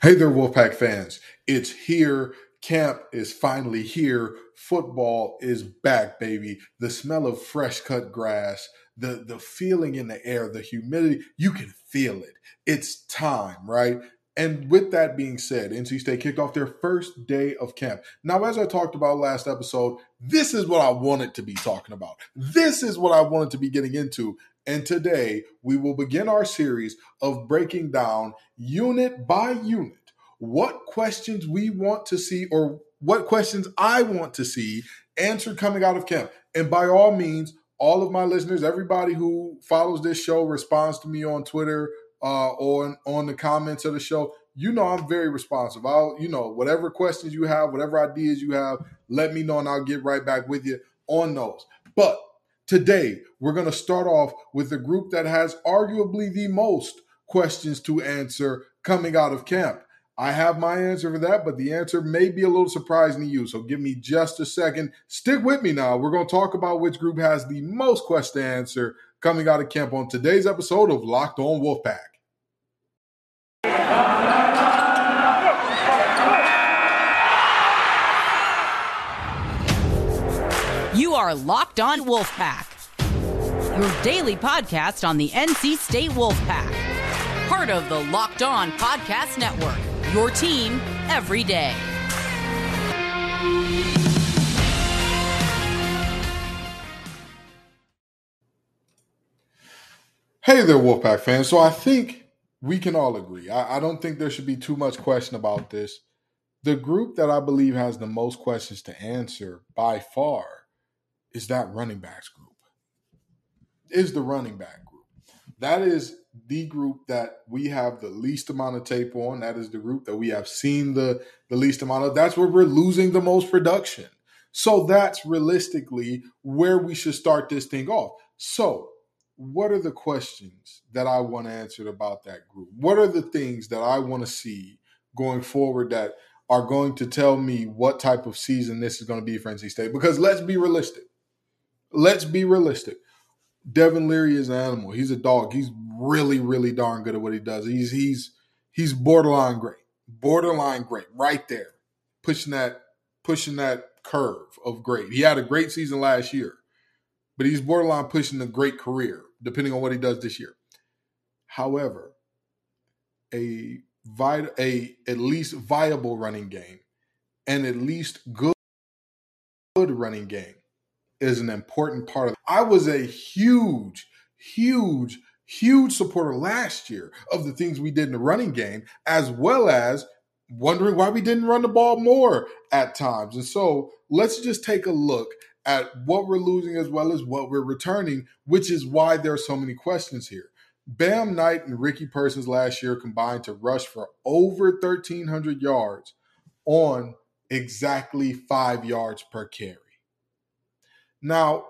Hey there, Wolfpack fans. It's here. Camp is finally here. Football is back, baby. The smell of fresh cut grass, the, the feeling in the air, the humidity, you can feel it. It's time, right? And with that being said, NC State kicked off their first day of camp. Now, as I talked about last episode, this is what I wanted to be talking about. This is what I wanted to be getting into. And today we will begin our series of breaking down unit by unit what questions we want to see or what questions I want to see answered coming out of camp. And by all means, all of my listeners, everybody who follows this show, responds to me on Twitter, uh, on on the comments of the show, you know I'm very responsive. I'll, you know, whatever questions you have, whatever ideas you have, let me know and I'll get right back with you on those. But today we're going to start off with the group that has arguably the most questions to answer coming out of camp. I have my answer for that, but the answer may be a little surprising to you. So give me just a second. Stick with me now. We're going to talk about which group has the most questions to answer coming out of camp on today's episode of Locked On Wolfpack. You are Locked On Wolfpack, your daily podcast on the NC State Wolfpack, part of the Locked On Podcast Network, your team every day. Hey there, Wolfpack fans. So I think we can all agree. I, I, don't think there should be too much question about this. The group that I believe has the most questions to answer by far is that running backs group. Is the running back group. That is the group that we have the least amount of tape on. That is the group that we have seen the, the least amount of. That's where we're losing the most production. So that's realistically where we should start this thing off. So what are the questions that I want answered about that group? What are the things that I want to see going forward that are going to tell me what type of season this is going to be for NC State? Because let's be realistic. Let's be realistic. Devin Leary is an animal. He's a dog. He's really, really darn good at what he does. He's he's he's borderline great. Borderline great. Right there. Pushing that pushing that curve of great. He had a great season last year, but he's borderline pushing a great career depending on what he does this year. However, a a at least viable running game and at least good good running game is an important part of it. I was a huge, huge, huge supporter last year of the things we did in the running game, as well as wondering why we didn't run the ball more at times. And so let's just take a look at what we're losing as well as what we're returning, which is why there are so many questions here. Bam Knight and Ricky Persons last year combined to rush for over 1,300 yards on exactly five yards per carry. Now,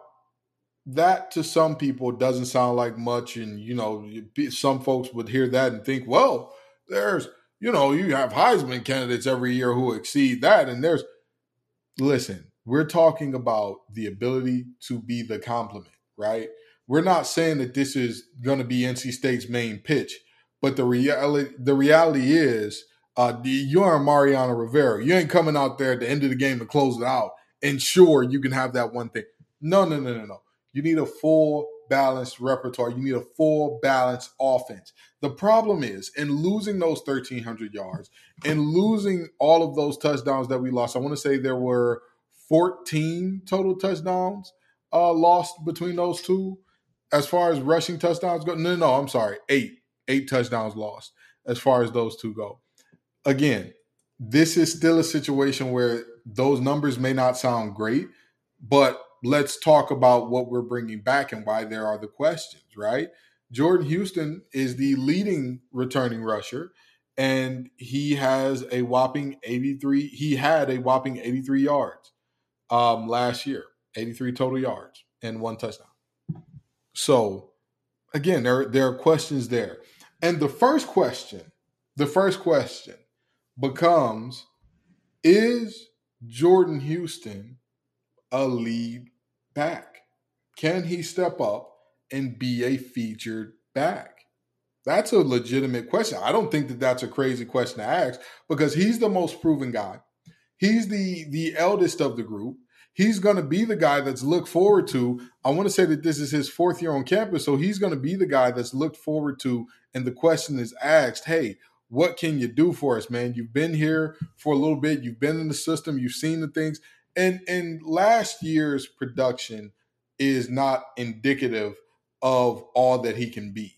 that to some people doesn't sound like much. And, you know, some folks would hear that and think, well, there's, you know, you have Heisman candidates every year who exceed that. And there's, listen, we're talking about the ability to be the complement, right? We're not saying that this is going to be NC State's main pitch, but the reality the reality is uh, you're Mariano Rivera. You ain't coming out there at the end of the game to close it out and sure you can have that one thing. No, no, no, no, no. You need a full balanced repertoire. You need a full balanced offense. The problem is in losing those 1,300 yards and losing all of those touchdowns that we lost. I want to say there were 14 total touchdowns uh, lost between those two. As far as rushing touchdowns go, no, no, I'm sorry, eight, eight touchdowns lost as far as those two go. Again, this is still a situation where those numbers may not sound great, but let's talk about what we're bringing back and why there are the questions, right? Jordan Houston is the leading returning rusher, and he has a whopping 83. He had a whopping 83 yards um, last year, 83 total yards and one touchdown. So again, there, there are questions there. And the first question, the first question becomes Is Jordan Houston a lead back? Can he step up and be a featured back? That's a legitimate question. I don't think that that's a crazy question to ask because he's the most proven guy. He's the the eldest of the group. He's going to be the guy that's looked forward to. I want to say that this is his fourth year on campus, so he's going to be the guy that's looked forward to. And the question is asked, "Hey, what can you do for us, man? You've been here for a little bit. You've been in the system. You've seen the things. And and last year's production is not indicative of all that he can be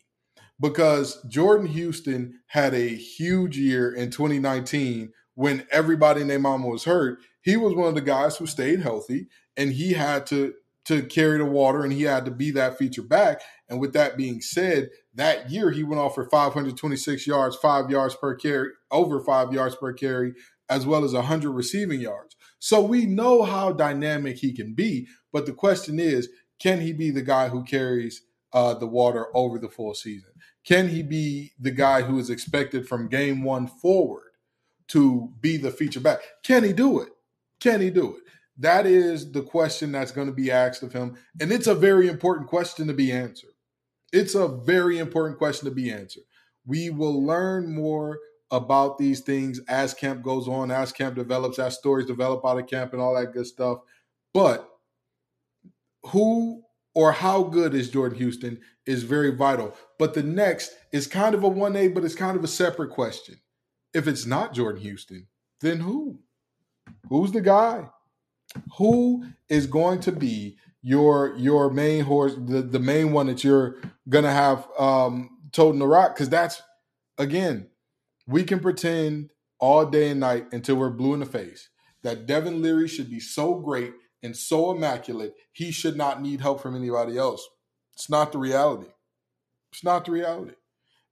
because Jordan Houston had a huge year in 2019 when everybody in their mama was hurt. He was one of the guys who stayed healthy and he had to to carry the water and he had to be that feature back. And with that being said, that year he went off for 526 yards, five yards per carry, over five yards per carry, as well as 100 receiving yards. So we know how dynamic he can be. But the question is, can he be the guy who carries uh, the water over the full season? Can he be the guy who is expected from game one forward to be the feature back? Can he do it? Can he do it? That is the question that's going to be asked of him. And it's a very important question to be answered. It's a very important question to be answered. We will learn more about these things as camp goes on, as camp develops, as stories develop out of camp, and all that good stuff. But who or how good is Jordan Houston is very vital. But the next is kind of a 1A, but it's kind of a separate question. If it's not Jordan Houston, then who? Who's the guy? Who is going to be your your main horse, the, the main one that you're gonna have um toting the rock? Because that's again, we can pretend all day and night until we're blue in the face that Devin Leary should be so great and so immaculate, he should not need help from anybody else. It's not the reality. It's not the reality.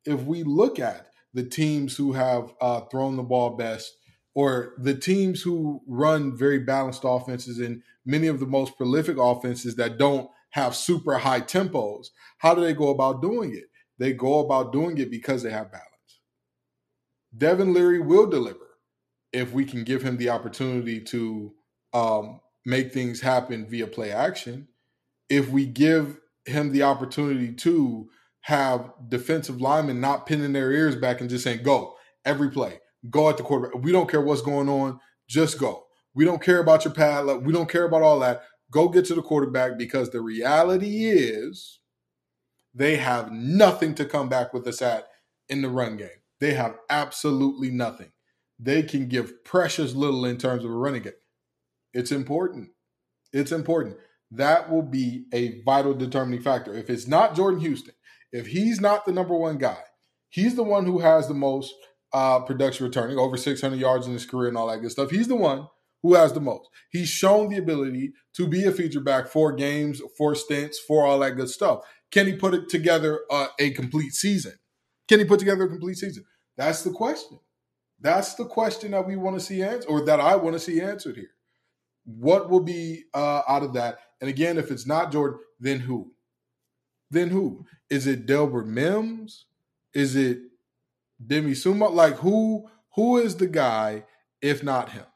If we look at the teams who have uh, thrown the ball best, or the teams who run very balanced offenses and many of the most prolific offenses that don't have super high tempos, how do they go about doing it? They go about doing it because they have balance. Devin Leary will deliver if we can give him the opportunity to um, make things happen via play action. If we give him the opportunity to have defensive linemen not pinning their ears back and just saying, go every play, go at the quarterback. We don't care what's going on, just go. We don't care about your pad. We don't care about all that. Go get to the quarterback because the reality is they have nothing to come back with us at in the run game. They have absolutely nothing. They can give precious little in terms of a running game. It's important. It's important. That will be a vital determining factor. If it's not Jordan Houston, if he's not the number one guy, he's the one who has the most uh, production returning, over 600 yards in his career and all that good stuff. He's the one who has the most. He's shown the ability to be a feature back for games, for stints, for all that good stuff. Can he put it together uh, a complete season? Can he put together a complete season? That's the question. That's the question that we want to see answered, or that I want to see answered here. What will be uh, out of that? And again, if it's not Jordan, then who? Then who? Is it Delbert Mimms? Is it Demie Sumo? Like who? Who is the guy if not him?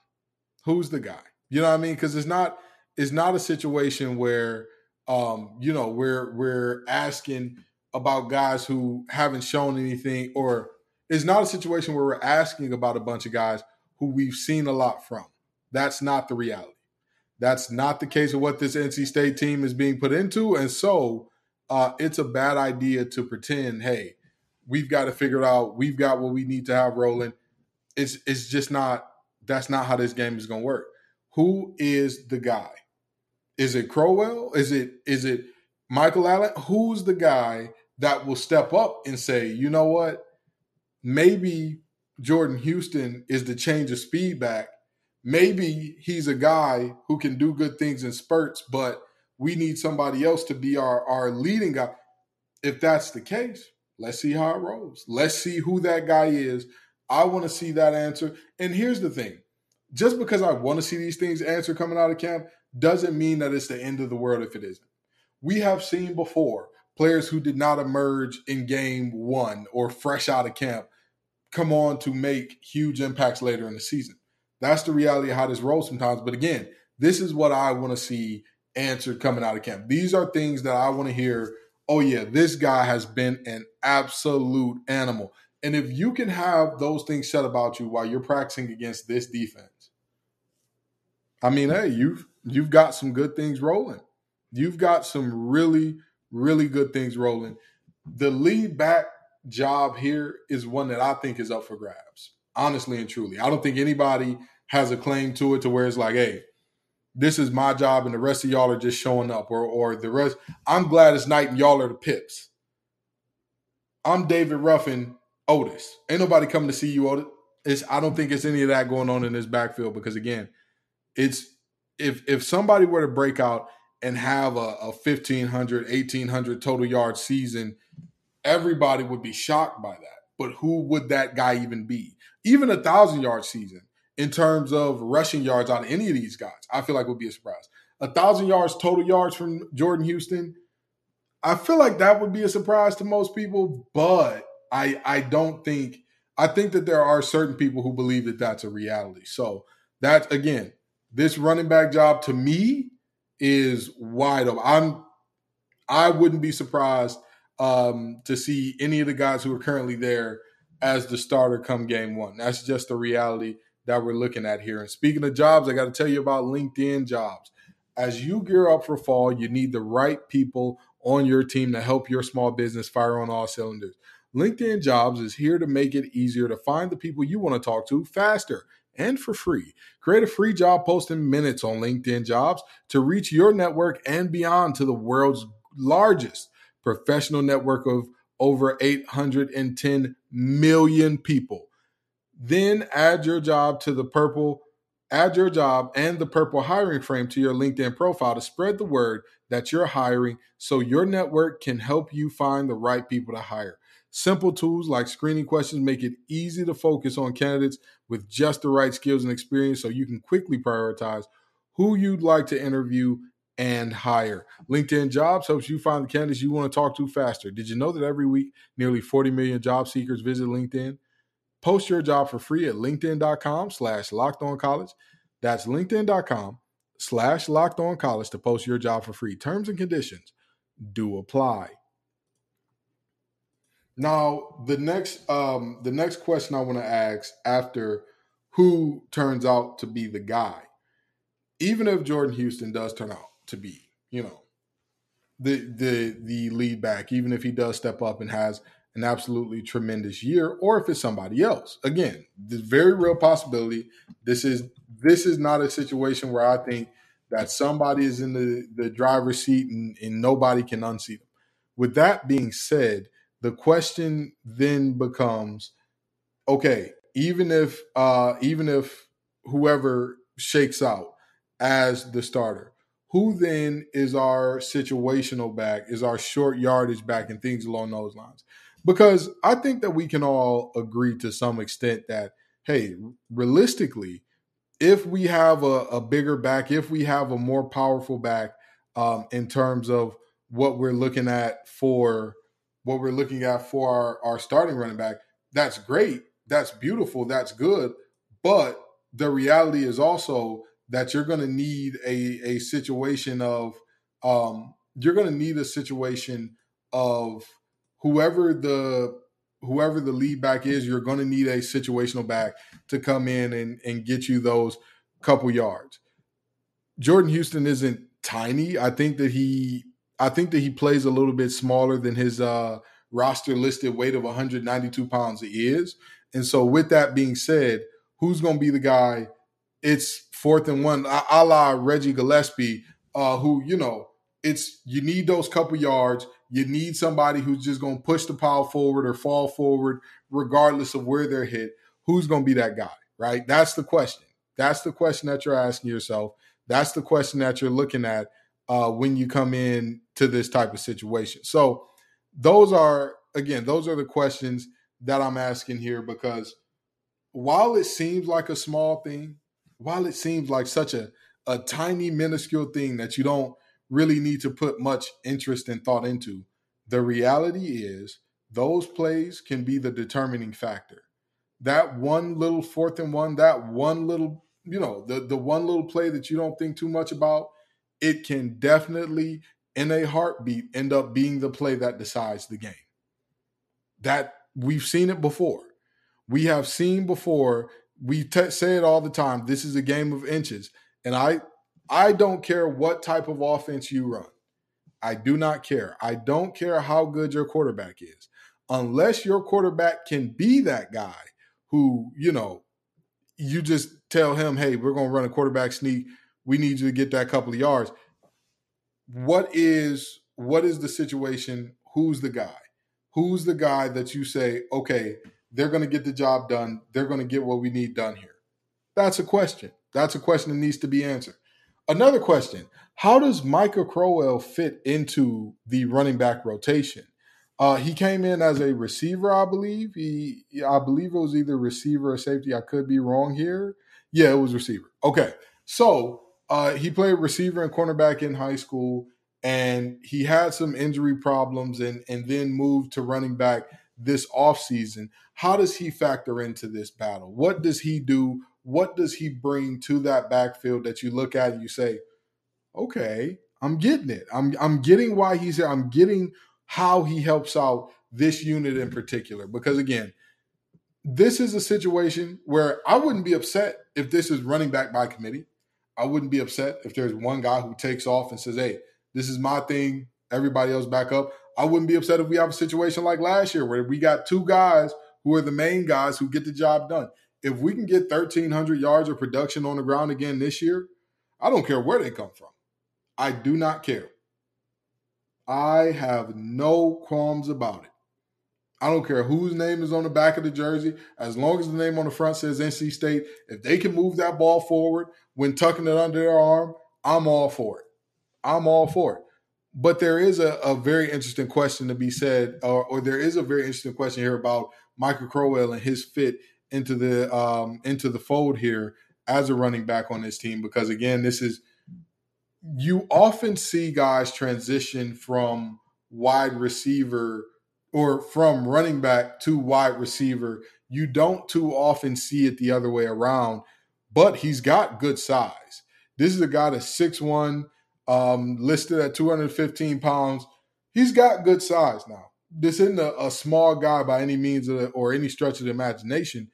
Who's the guy? You know what I mean? Because it's not it's not a situation where um, you know we're we're asking about guys who haven't shown anything, or it's not a situation where we're asking about a bunch of guys who we've seen a lot from. That's not the reality. That's not the case of what this NC State team is being put into. And so uh, it's a bad idea to pretend, hey, we've got to figure it out. We've got what we need to have rolling. It's it's just not that's not how this game is gonna work. Who is the guy? Is it Crowell? Is it is it Michael Allen? Who's the guy that will step up and say, you know what? Maybe Jordan Houston is the change of speed back maybe he's a guy who can do good things in spurts, but we need somebody else to be our, our leading guy. If that's the case, let's see how it rolls. Let's see who that guy is. I want to see that answer. And here's the thing just because I want to see these things answered coming out of camp doesn't mean that it's the end of the world if it isn't. We have seen before players who did not emerge in game one or fresh out of camp come on to make huge impacts later in the season. That's the reality of how this rolls sometimes. But again, this is what I want to see answered coming out of camp. These are things that I want to hear oh yeah, this guy has been an absolute animal. And if you can have those things said about you while you're practicing against this defense, I mean, hey, you've you've got some good things rolling. You've got some really, really good things rolling. The lead back job here is one that I think is up for grabs, honestly and truly. I don't think anybody has a claim to it to where it's like, hey, this is my job and the rest of y'all are just showing up or or the rest I'm Gladys Knight and y'all are the pips. I'm David Ruffin Otis. Ain't nobody coming to see you, Otis. It's I don't think it's any of that going on in this backfield because again, it's if if somebody were to break out and have a, a 1500 1800 total yard season everybody would be shocked by that but who would that guy even be even a thousand yard season in terms of rushing yards on any of these guys i feel like would be a surprise a thousand yards total yards from jordan houston i feel like that would be a surprise to most people but i i don't think i think that there are certain people who believe that that's a reality so that again this running back job to me is wide open. I'm I wouldn't be surprised um, to see any of the guys who are currently there as the starter come game one. That's just the reality that we're looking at here. And speaking of jobs, I got to tell you about LinkedIn jobs. As you gear up for fall, you need the right people on your team to help your small business fire on all cylinders. LinkedIn Jobs is here to make it easier to find the people you want to talk to faster and for free. Create a free job post in minutes on LinkedIn Jobs to reach your network and beyond to the world's largest professional network of over 810 million people. Then add your job to the purple add your job and the purple hiring frame to your LinkedIn profile to spread the word that you're hiring so your network can help you find the right people to hire. Simple tools like screening questions make it easy to focus on candidates with just the right skills and experience so you can quickly prioritize who you'd like to interview and hire. LinkedIn Jobs helps you find the candidates you want to talk to faster. Did you know that every week nearly 40 million job seekers visit LinkedIn? Post your job for free at linkedin.com slash locked on college. That's linkedin.com slash locked on college to post your job for free. Terms and conditions do apply. Now, the next um the next question I want to ask after who turns out to be the guy, even if Jordan Houston does turn out to be, you know, the the the lead back, even if he does step up and has an absolutely tremendous year, or if it's somebody else. Again, the very real possibility. This is this is not a situation where I think that somebody is in the, the driver's seat and, and nobody can unseat them. With that being said, the question then becomes okay even if uh even if whoever shakes out as the starter who then is our situational back is our short yardage back and things along those lines because i think that we can all agree to some extent that hey realistically if we have a, a bigger back if we have a more powerful back um, in terms of what we're looking at for what we're looking at for our, our starting running back, that's great. That's beautiful. That's good. But the reality is also that you're going to need a, a situation of, um, you're going to need a situation of whoever the whoever the lead back is, you're going to need a situational back to come in and, and get you those couple yards. Jordan Houston isn't tiny. I think that he I think that he plays a little bit smaller than his uh, roster listed weight of 192 pounds is. And so, with that being said, who's going to be the guy? It's fourth and one, a, la Reggie Gallaspy, uh, who, you know, it's you need those couple yards. You need somebody who's just going to push the pile forward or fall forward, regardless of where they're hit. Who's going to be that guy, right? That's the question. That's the question that you're asking yourself. That's the question that you're looking at uh, when you come in to this type of situation. So those are again, those are the questions that I'm asking here because while it seems like a small thing, while it seems like such a a tiny minuscule thing that you don't really need to put much interest and thought into, the reality is those plays can be the determining factor. That one little fourth and one, that one little, you know, the the one little play that you don't think too much about it can definitely in a heartbeat end up being the play that decides the game. That we've seen it before. We have seen before. We t- say it all the time. This is a game of inches, and I I don't care what type of offense you run. I do not care. I don't care how good your quarterback is. Unless your quarterback can be that guy who, you know, you just tell him, hey, we're going to run a quarterback sneak. We need you to get that couple of yards. What is what is the situation? Who's the guy? Who's the guy that you say, okay, they're going to get the job done. They're going to get what we need done here. That's a question. That's a question that needs to be answered. Another question How does Micah Crowell fit into the running back rotation? Uh, he came in as a receiver, I believe. He, I believe it was either receiver or safety. I could be wrong here. Yeah, it was receiver. Okay, so uh, he played receiver and cornerback in high school, and he had some injury problems, and and then moved to running back this offseason. How does he factor into this battle? What does he do? What does he bring to that backfield that you look at and you say, okay, I'm getting it. I'm I'm getting why he's here. I'm getting how he helps out this unit in particular. Because again, this is a situation where I wouldn't be upset if this is running back by committee. I wouldn't be upset if there's one guy who takes off and says, Hey, this is my thing. Everybody else back up. I wouldn't be upset if we have a situation like last year where we got two guys who are the main guys who get the job done. If we can get 1,300 yards of production on the ground again this year, I don't care where they come from. I do not care. I have no qualms about it. I don't care whose name is on the back of the jersey, as long as the name on the front says NC State. If they can move that ball forward when tucking it under their arm, I'm all for it. I'm all for it. But there is a, a very interesting question to be said, or, or, there is a very interesting question here about Michael Crowell and his fit into the um, into the fold here as a running back on this team. Because again, this is you often see guys transition from wide receiver or from running back to wide receiver. You don't too often see it the other way around, but he's got good size. This is a guy that's 6'1, um, listed at 215 pounds. He's got good size now. This isn't a, a small guy by any means the, or any stretch of the imagination.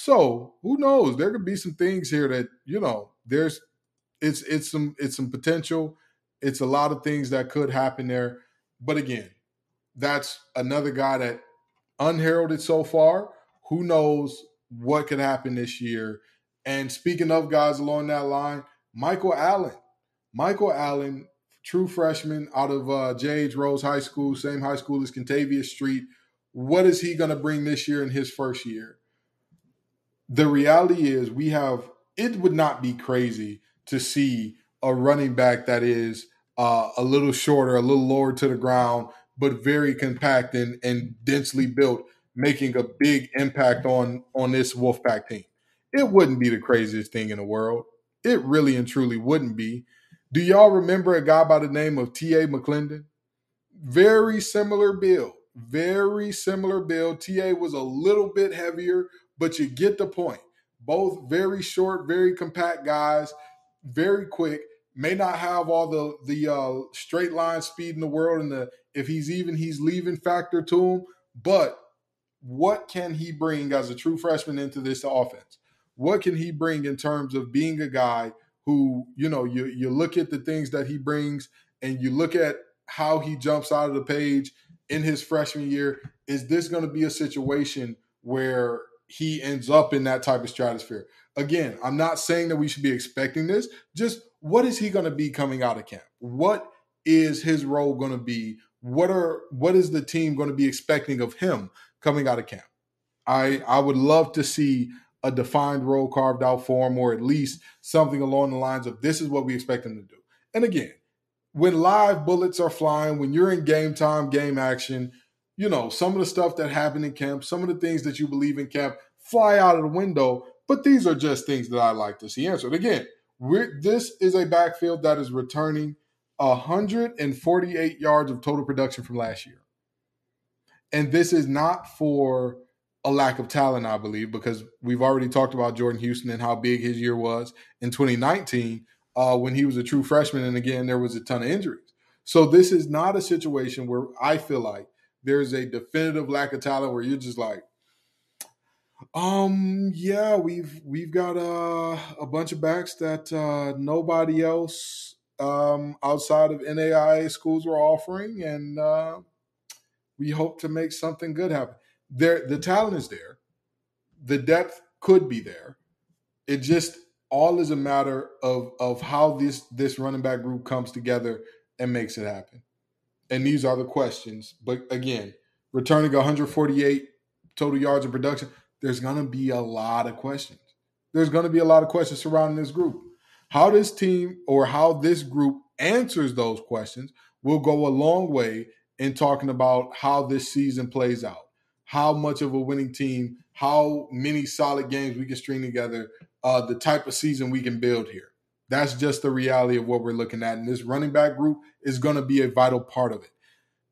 So who knows? There could be some things here that you know. There's it's it's some it's some potential. It's a lot of things that could happen there. But again, that's another guy that unheralded so far. Who knows what could happen this year? And speaking of guys along that line, Michael Allen. Michael Allen, true freshman out of uh, J.H. Rose High School, same high school as Kentavius Street. What is he going to bring this year in his first year? The reality is, we have, it would not be crazy to see a running back that is uh, a little shorter, a little lower to the ground, but very compact and, and densely built, making a big impact on on this Wolfpack team. It wouldn't be the craziest thing in the world. It really and truly wouldn't be. Do y'all remember a guy by the name of T.A. McLendon? Very similar build. Very similar build. TA was a little bit heavier, but you get the point. Both very short, very compact guys very quick, may not have all the the uh, straight line speed in the world, and the if he's even he's leaving factor to him. But what can he bring as a true freshman into this offense? What can he bring in terms of being a guy who you know you you look at the things that he brings and you look at how he jumps out of the page in his freshman year. Is this going to be a situation where he ends up in that type of stratosphere? again, I'm not saying that we should be expecting this. Just what is he going to be coming out of camp? What is his role going to be? What are what is the team going to be expecting of him coming out of camp? I I would love to see a defined role carved out for him, or at least something along the lines of this is what we expect him to do. And again, when live bullets are flying, when you're in game time, game action, you know, some of the stuff that happened in camp, some of the things that you believe in camp fly out of the window but these are just things that I like to see answered. Again, this is a backfield that is returning 148 yards of total production from last year. And this is not for a lack of talent, I believe, because we've already talked about Jordan Houston and how big his year was in 2019 uh, when he was a true freshman. And again, there was a ton of injuries. So this is not a situation where I feel like there's a definitive lack of talent where you're just like, um, yeah, we've we've got uh, a bunch of backs that uh, nobody else um, outside of NAIA schools were offering, and uh, we hope to make something good happen. There, the talent is there, the depth could be there. It just all is a matter of of how this this running back group comes together and makes it happen. And these are the questions. But again, returning 148 total yards of production, there's going to be a lot of questions. There's going to be a lot of questions surrounding this group. How this team or how this group answers those questions will go a long way in talking about how this season plays out. How much of a winning team, how many solid games we can string together, uh, the type of season we can build here. That's just the reality of what we're looking at. And this running back group is going to be a vital part of it.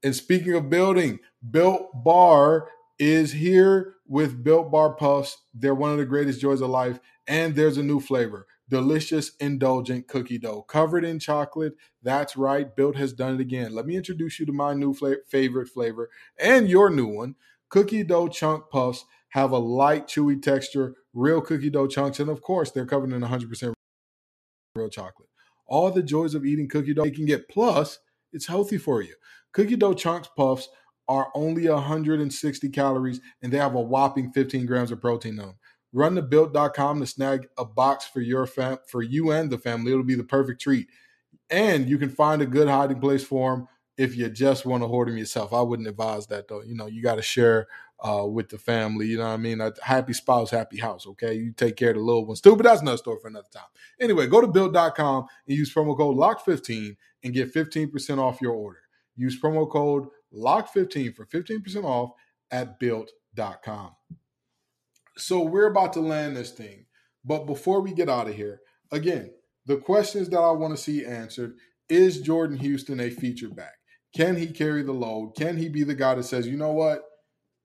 And speaking of building, Built Bar is here with Built Bar Puffs. They're one of the greatest joys of life. And there's a new flavor delicious, indulgent cookie dough covered in chocolate. That's right, Built has done it again. Let me introduce you to my new fla- favorite flavor and your new one. Cookie dough chunk puffs have a light, chewy texture, real cookie dough chunks, and of course, they're covered in 100% real chocolate. All the joys of eating cookie dough you can get. Plus, it's healthy for you. Cookie dough chunks puffs are only 160 calories and they have a whopping 15 grams of protein in them. Run to built.com to snag a box for your fam- for you and the family. It'll be the perfect treat. And you can find a good hiding place for them if you just want to hoard them yourself. I wouldn't advise that though. You know, you got to share uh, with the family. You know what I mean? A happy spouse, happy house. Okay. You take care of the little ones too, but that's another story for another time. Anyway, go to built.com and use promo code LOCK15 and get 15% off your order. Use promo code LOCK15 for 15% off at built.com. So we're about to land this thing. But before we get out of here, again, the questions that I want to see answered is Jordan Houston a feature back? Can he carry the load? Can he be the guy that says, you know what?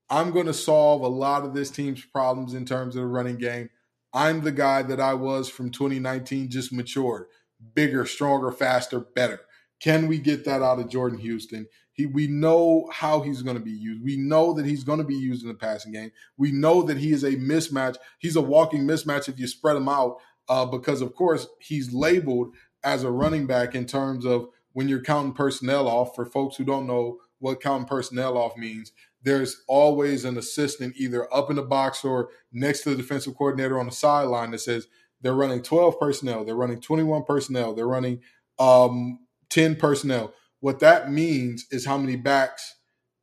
I'm going to solve a lot of this team's problems in terms of the running game. I'm the guy that I was from 2019, just matured, bigger, stronger, faster, better. Can we get that out of Jordan Houston? He, we know how he's going to be used. We know that he's going to be used in the passing game. We know that he is a mismatch. He's a walking mismatch if you spread him out, uh, because of course he's labeled as a running back in terms of when you're counting personnel off. For folks who don't know what counting personnel off means, there's always an assistant either up in the box or next to the defensive coordinator on the sideline that says they're running 12 personnel, they're running 21 personnel, they're running um, 10 personnel. What that means is how many backs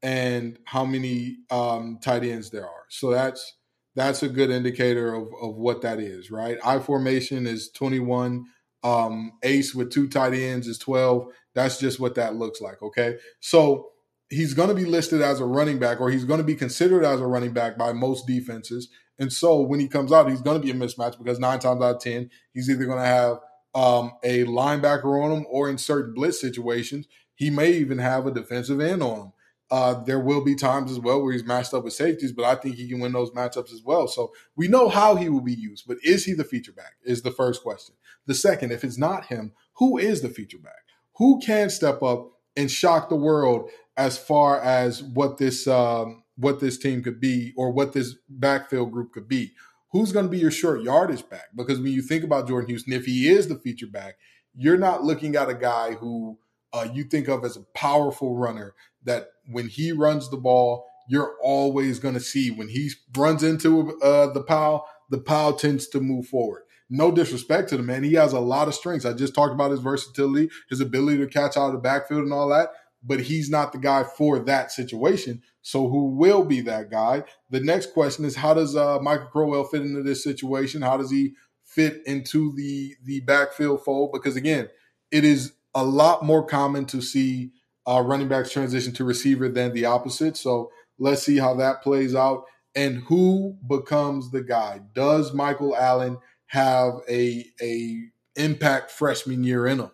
and how many um, tight ends there are. So that's that's a good indicator of, of what that is, right? I formation is 21. Um, ace with two tight ends is 12. That's just what that looks like. Okay. So he's going to be listed as a running back or he's going to be considered as a running back by most defenses. And so when he comes out, he's going to be a mismatch because nine times out of 10, he's either going to have um, a linebacker on him or in certain blitz situations, he may even have a defensive end on him. Uh, there will be times as well where he's matched up with safeties, but I think he can win those matchups as well. So we know how he will be used, but is he the feature back? Is the first question. The second, if it's not him, who is the feature back? Who can step up and shock the world as far as what this um, what this team could be or what this backfield group could be. Who's going to be your short yardage back? Because when you think about Jordan Houston, if he is the feature back, you're not looking at a guy who uh, you think of as a powerful runner that when he runs the ball, you're always going to see when he runs into uh, the pile, the pile tends to move forward. No disrespect to the man. He has a lot of strengths. I just talked about his versatility, his ability to catch out of the backfield and all that but he's not the guy for that situation. So who will be that guy? The next question is how does uh, Michael Crowell fit into this situation? How does he fit into the the backfield fold? Because again, it is a lot more common to see uh, running backs transition to receiver than the opposite. So let's see how that plays out and who becomes the guy. Does Michael Allen have a a impact freshman year in him?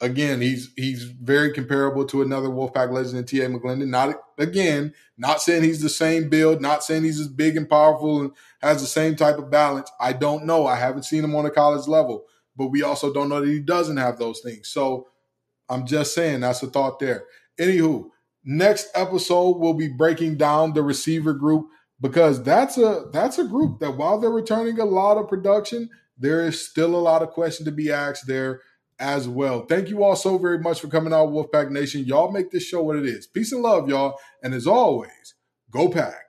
again, he's he's very comparable to another Wolfpack legend T.A. McLendon. Not again, not saying he's the same build, not saying he's as big and powerful and has the same type of balance. I don't know. I haven't seen him on a college level, but we also don't know that he doesn't have those things. So I'm just saying that's a thought there. Anywho, next episode we'll be breaking down the receiver group because that's a that's a group that while they're returning a lot of production, there is still a lot of questions to be asked there as well. Thank you all so very much for coming out, Wolfpack Nation. Y'all make this show what it is. Peace and love, y'all. And as always, go pack.